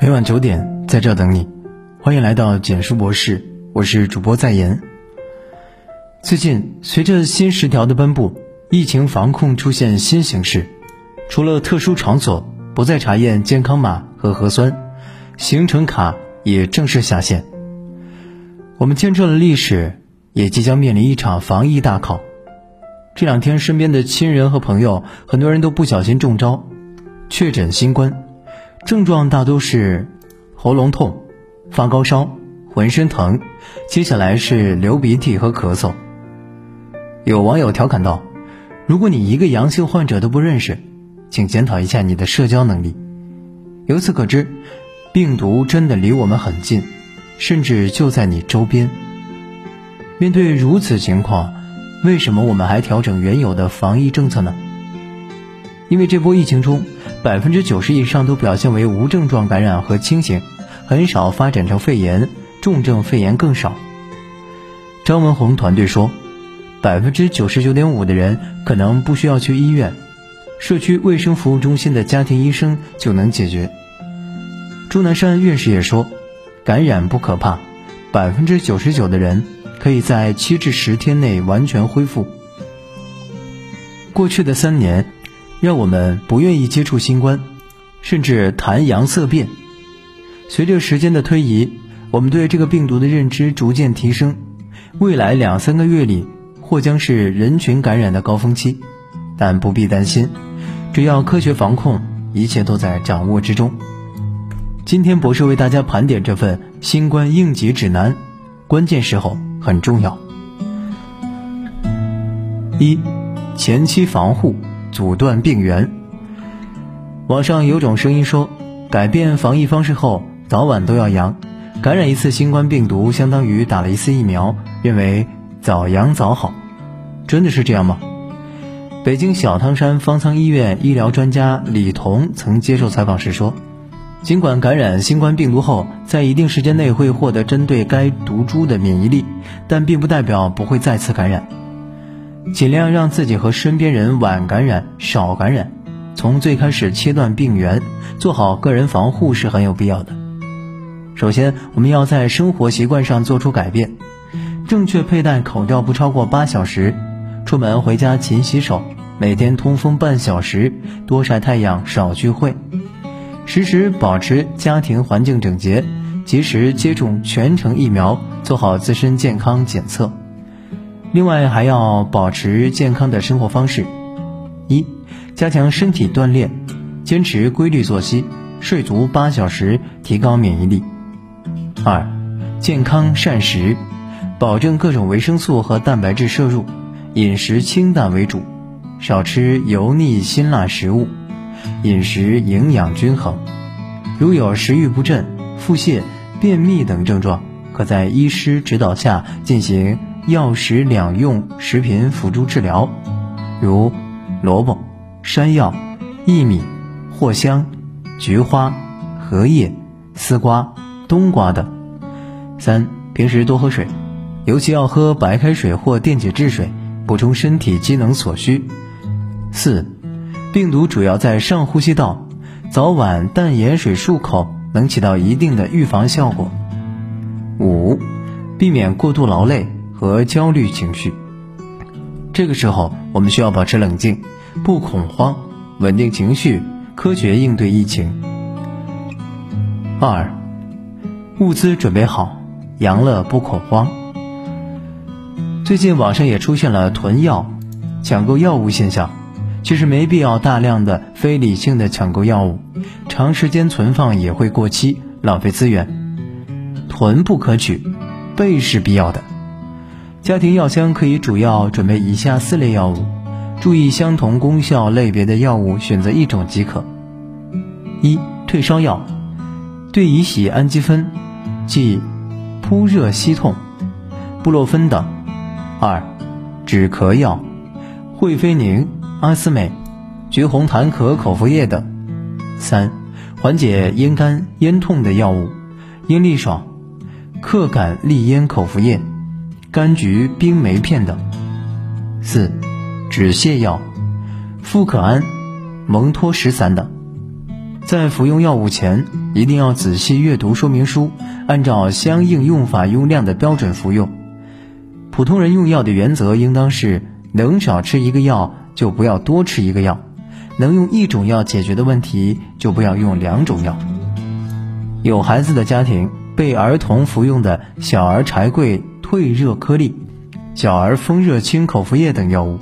每晚九点，在这等你。欢迎来到简书博士，我是主播在言。最近，随着新十条的颁布，疫情防控出现新形势。除了特殊场所不再查验健康码和核酸，行程卡也正式下线。我们见证了历史，也即将面临一场防疫大考。这两天，身边的亲人和朋友，很多人都不小心中招，确诊新冠。症状大多是喉咙痛、发高烧、浑身疼，接下来是流鼻涕和咳嗽。有网友调侃道：“如果你一个阳性患者都不认识，请检讨一下你的社交能力。”由此可知，病毒真的离我们很近，甚至就在你周边。面对如此情况，为什么我们还调整原有的防疫政策呢？因为这波疫情中，百分之九十以上都表现为无症状感染和轻型，很少发展成肺炎，重症肺炎更少。张文宏团队说，百分之九十九点五的人可能不需要去医院，社区卫生服务中心的家庭医生就能解决。钟南山院士也说，感染不可怕，百分之九十九的人可以在七至十天内完全恢复。过去的三年。让我们不愿意接触新冠，甚至谈阳色变。随着时间的推移，我们对这个病毒的认知逐渐提升。未来两三个月里，或将是人群感染的高峰期，但不必担心，只要科学防控，一切都在掌握之中。今天博士为大家盘点这份新冠应急指南，关键时候很重要。一，前期防护。阻断病源。网上有种声音说，改变防疫方式后，早晚都要阳。感染一次新冠病毒，相当于打了一次疫苗，认为早阳早好。真的是这样吗？北京小汤山方舱医院医疗专家李彤曾接受采访时说，尽管感染新冠病毒后，在一定时间内会获得针对该毒株的免疫力，但并不代表不会再次感染。尽量让自己和身边人晚感染、少感染，从最开始切断病源，做好个人防护是很有必要的。首先，我们要在生活习惯上做出改变，正确佩戴口罩不超过八小时，出门回家勤洗手，每天通风半小时，多晒太阳，少聚会，时时保持家庭环境整洁，及时接种全程疫苗，做好自身健康检测。另外还要保持健康的生活方式：一、加强身体锻炼，坚持规律作息，睡足八小时，提高免疫力；二、健康膳食，保证各种维生素和蛋白质摄入，饮食清淡为主，少吃油腻辛辣食物，饮食营养均衡。如有食欲不振、腹泻、便秘等症状，可在医师指导下进行。药食两用食品辅助治疗，如萝卜、山药、薏米、藿香、菊花、荷叶、丝瓜、冬瓜等。三、平时多喝水，尤其要喝白开水或电解质水，补充身体机能所需。四、病毒主要在上呼吸道，早晚淡盐水漱口能起到一定的预防效果。五、避免过度劳累。和焦虑情绪，这个时候我们需要保持冷静，不恐慌，稳定情绪，科学应对疫情。二，物资准备好，阳了不恐慌。最近网上也出现了囤药、抢购药物现象，其实没必要大量的非理性的抢购药物，长时间存放也会过期，浪费资源。囤不可取，备是必要的。家庭药箱可以主要准备以下四类药物，注意相同功效类别的药物选择一种即可。一、退烧药，对乙酰氨基酚，即扑热息痛、布洛芬等；二、止咳药，惠菲宁、阿司美、橘红痰咳口服液等；三、缓解咽干咽痛的药物，茵利爽、克感利咽口服液。柑橘冰梅片等。四、止泻药，复可安、蒙脱石散等。在服用药物前，一定要仔细阅读说明书，按照相应用法用量的标准服用。普通人用药的原则应当是：能少吃一个药就不要多吃一个药，能用一种药解决的问题就不要用两种药。有孩子的家庭备儿童服用的小儿柴桂退热颗粒、小儿风热清口服液等药物。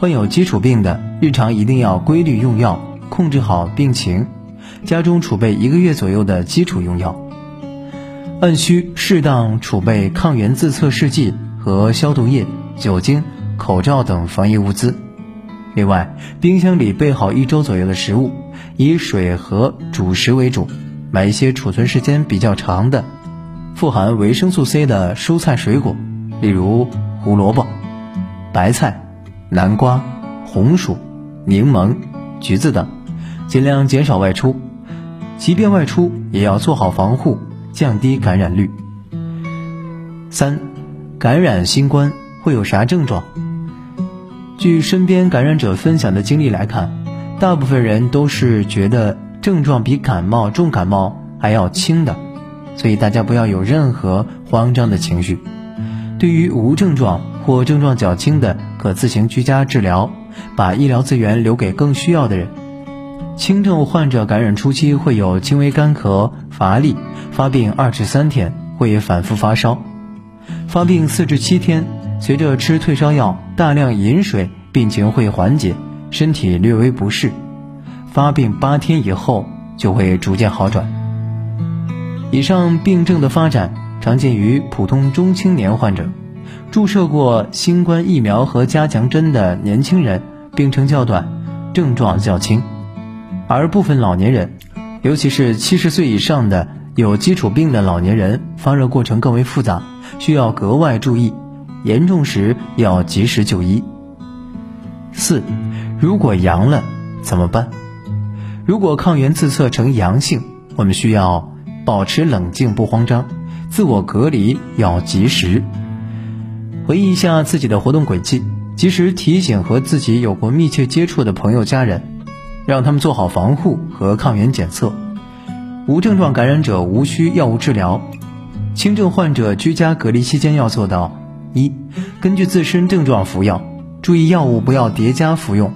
患有基础病的，日常一定要规律用药。控制好病情，家中储备一个月左右的基础用药，按需适当储备抗原自测试剂和消毒液、酒精、口罩等防疫物资。另外，冰箱里备好一周左右的食物，以水和主食为主，买一些储存时间比较长的、富含维生素 C 的蔬菜水果，例如胡萝卜、白菜、南瓜、红薯、柠檬、橘子等。尽量减少外出，即便外出也要做好防护，降低感染率。三，感染新冠会有啥症状？据身边感染者分享的经历来看，大部分人都是觉得症状比感冒、重感冒还要轻的，所以大家不要有任何慌张的情绪。对于无症状或症状较轻的，可自行居家治疗，把医疗资源留给更需要的人。轻症患者感染初期会有轻微干咳、乏力，发病二至三天会反复发烧，发病四至七天，随着吃退烧药、大量饮水，病情会缓解，身体略微不适，发病八天以后就会逐渐好转。以上病症的发展常见于普通中青年患者，注射过新冠疫苗和加强针的年轻人，病程较短，症状较轻。而部分老年人，尤其是七十岁以上的有基础病的老年人，发热过程更为复杂，需要格外注意，严重时要及时就医。四，如果阳了怎么办？如果抗原自测呈阳性，我们需要保持冷静不慌张，自我隔离要及时，回忆一下自己的活动轨迹，及时提醒和自己有过密切接触的朋友家人。让他们做好防护和抗原检测。无症状感染者无需药物治疗，轻症患者居家隔离期间要做到：一、根据自身症状服药，注意药物不要叠加服用，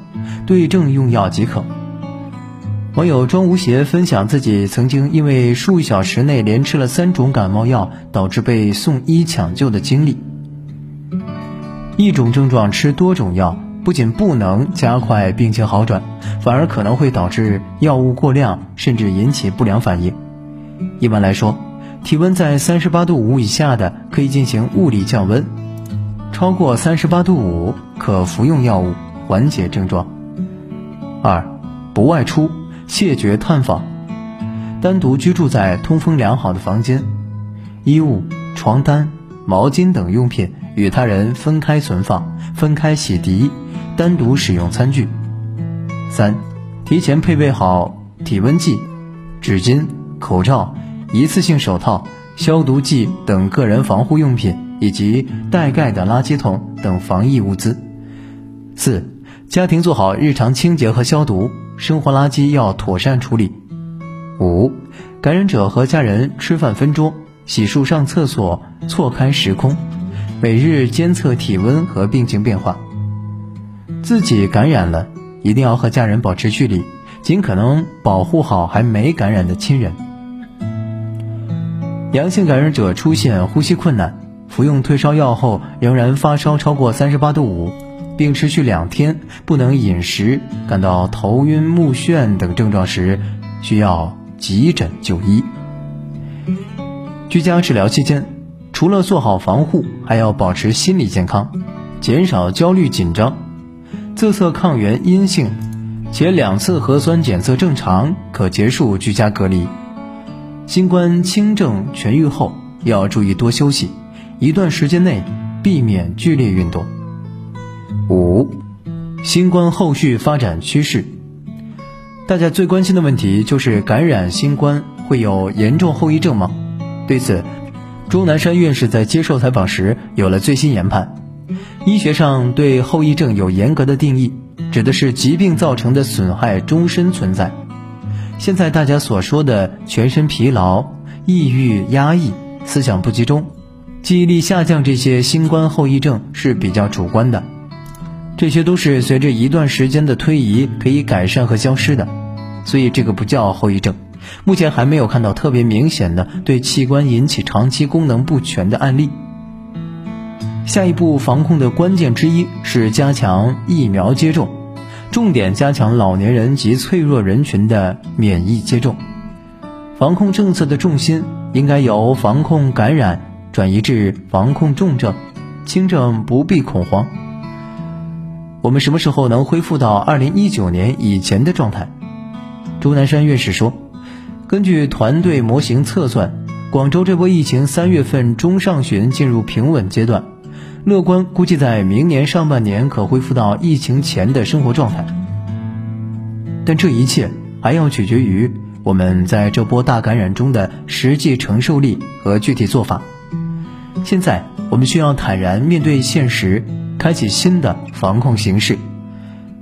对症用药即可。网友庄无邪分享自己曾经因为数小时内连吃了三种感冒药，导致被送医抢救的经历。一种症状吃多种药。不仅不能加快病情好转，反而可能会导致药物过量，甚至引起不良反应。一般来说，体温在三十八度五以下的可以进行物理降温，超过三十八度五可服用药物缓解症状。二，不外出，谢绝探访，单独居住在通风良好的房间，衣物、床单、毛巾等用品与他人分开存放，分开洗涤。单独使用餐具。三，提前配备好体温计、纸巾、口罩、一次性手套、消毒剂等个人防护用品，以及带盖的垃圾桶等防疫物资。四，家庭做好日常清洁和消毒，生活垃圾要妥善处理。五，感染者和家人吃饭分桌，洗漱上厕所错开时空，每日监测体温和病情变化。自己感染了，一定要和家人保持距离，尽可能保护好还没感染的亲人。阳性感染者出现呼吸困难，服用退烧药后仍然发烧超过三十八度五，并持续两天不能饮食，感到头晕目眩等症状时，需要急诊就医。居家治疗期间，除了做好防护，还要保持心理健康，减少焦虑紧张。自测抗原阴性，且两次核酸检测正常，可结束居家隔离。新冠轻症痊愈后，要注意多休息，一段时间内避免剧烈运动。五、新冠后续发展趋势，大家最关心的问题就是感染新冠会有严重后遗症吗？对此，钟南山院士在接受采访时有了最新研判。医学上对后遗症有严格的定义，指的是疾病造成的损害终身存在。现在大家所说的全身疲劳、抑郁、压抑、思想不集中、记忆力下降这些新冠后遗症是比较主观的，这些都是随着一段时间的推移可以改善和消失的，所以这个不叫后遗症。目前还没有看到特别明显的对器官引起长期功能不全的案例。下一步防控的关键之一是加强疫苗接种。重点加强老年人及脆弱人群的免疫接种，防控政策的重心应该由防控感染转移至防控重症，轻症不必恐慌。我们什么时候能恢复到二零一九年以前的状态？钟南山院士说，根据团队模型测算，广州这波疫情三月份中上旬进入平稳阶段。乐观估计，在明年上半年可恢复到疫情前的生活状态，但这一切还要取决于我们在这波大感染中的实际承受力和具体做法。现在，我们需要坦然面对现实，开启新的防控形势，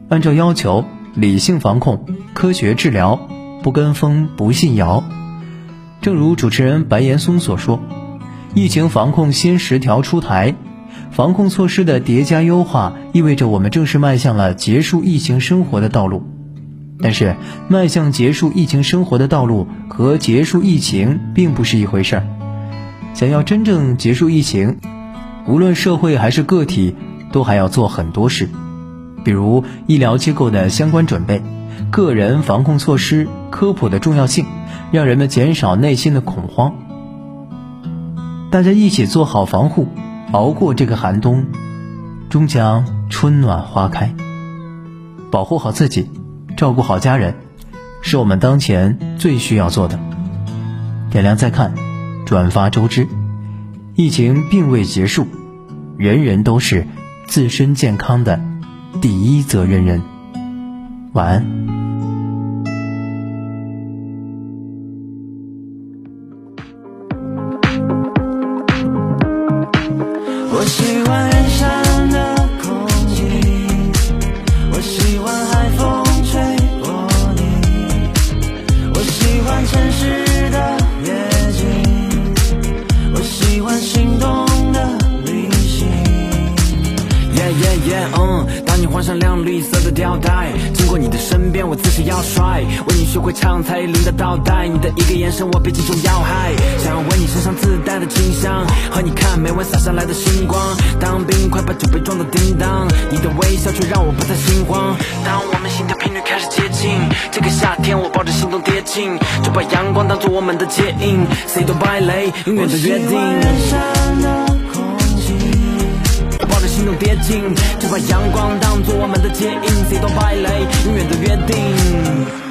按照要求理性防控、科学治疗，不跟风、不信谣。正如主持人白岩松所说：“疫情防控新十条出台。”防控措施的叠加优化，意味着我们正式迈向了结束疫情生活的道路。但是，迈向结束疫情生活的道路和结束疫情并不是一回事儿。想要真正结束疫情，无论社会还是个体，都还要做很多事，比如医疗机构的相关准备、个人防控措施科普的重要性，让人们减少内心的恐慌。大家一起做好防护。熬过这个寒冬，终将春暖花开。保护好自己，照顾好家人，是我们当前最需要做的。点亮再看，转发周知。疫情并未结束，人人都是自身健康的第一责任人。晚安。换上亮绿色的吊带，经过你的身边，我姿势要帅，为你学会唱蔡依林的倒带。你的一个眼神，我被击中要害。想要闻你身上自带的清香，和你看每晚洒下来的星光。当冰块把酒杯撞得叮当，你的微笑却让我不再心慌。当我们心跳频率开始接近，这个夏天我抱着心动跌进，就把阳光当做我们的接应。Say 都败雷，永远的约定。心动跌进，就把阳光当作我们的接应，谁都败类，永远的约定。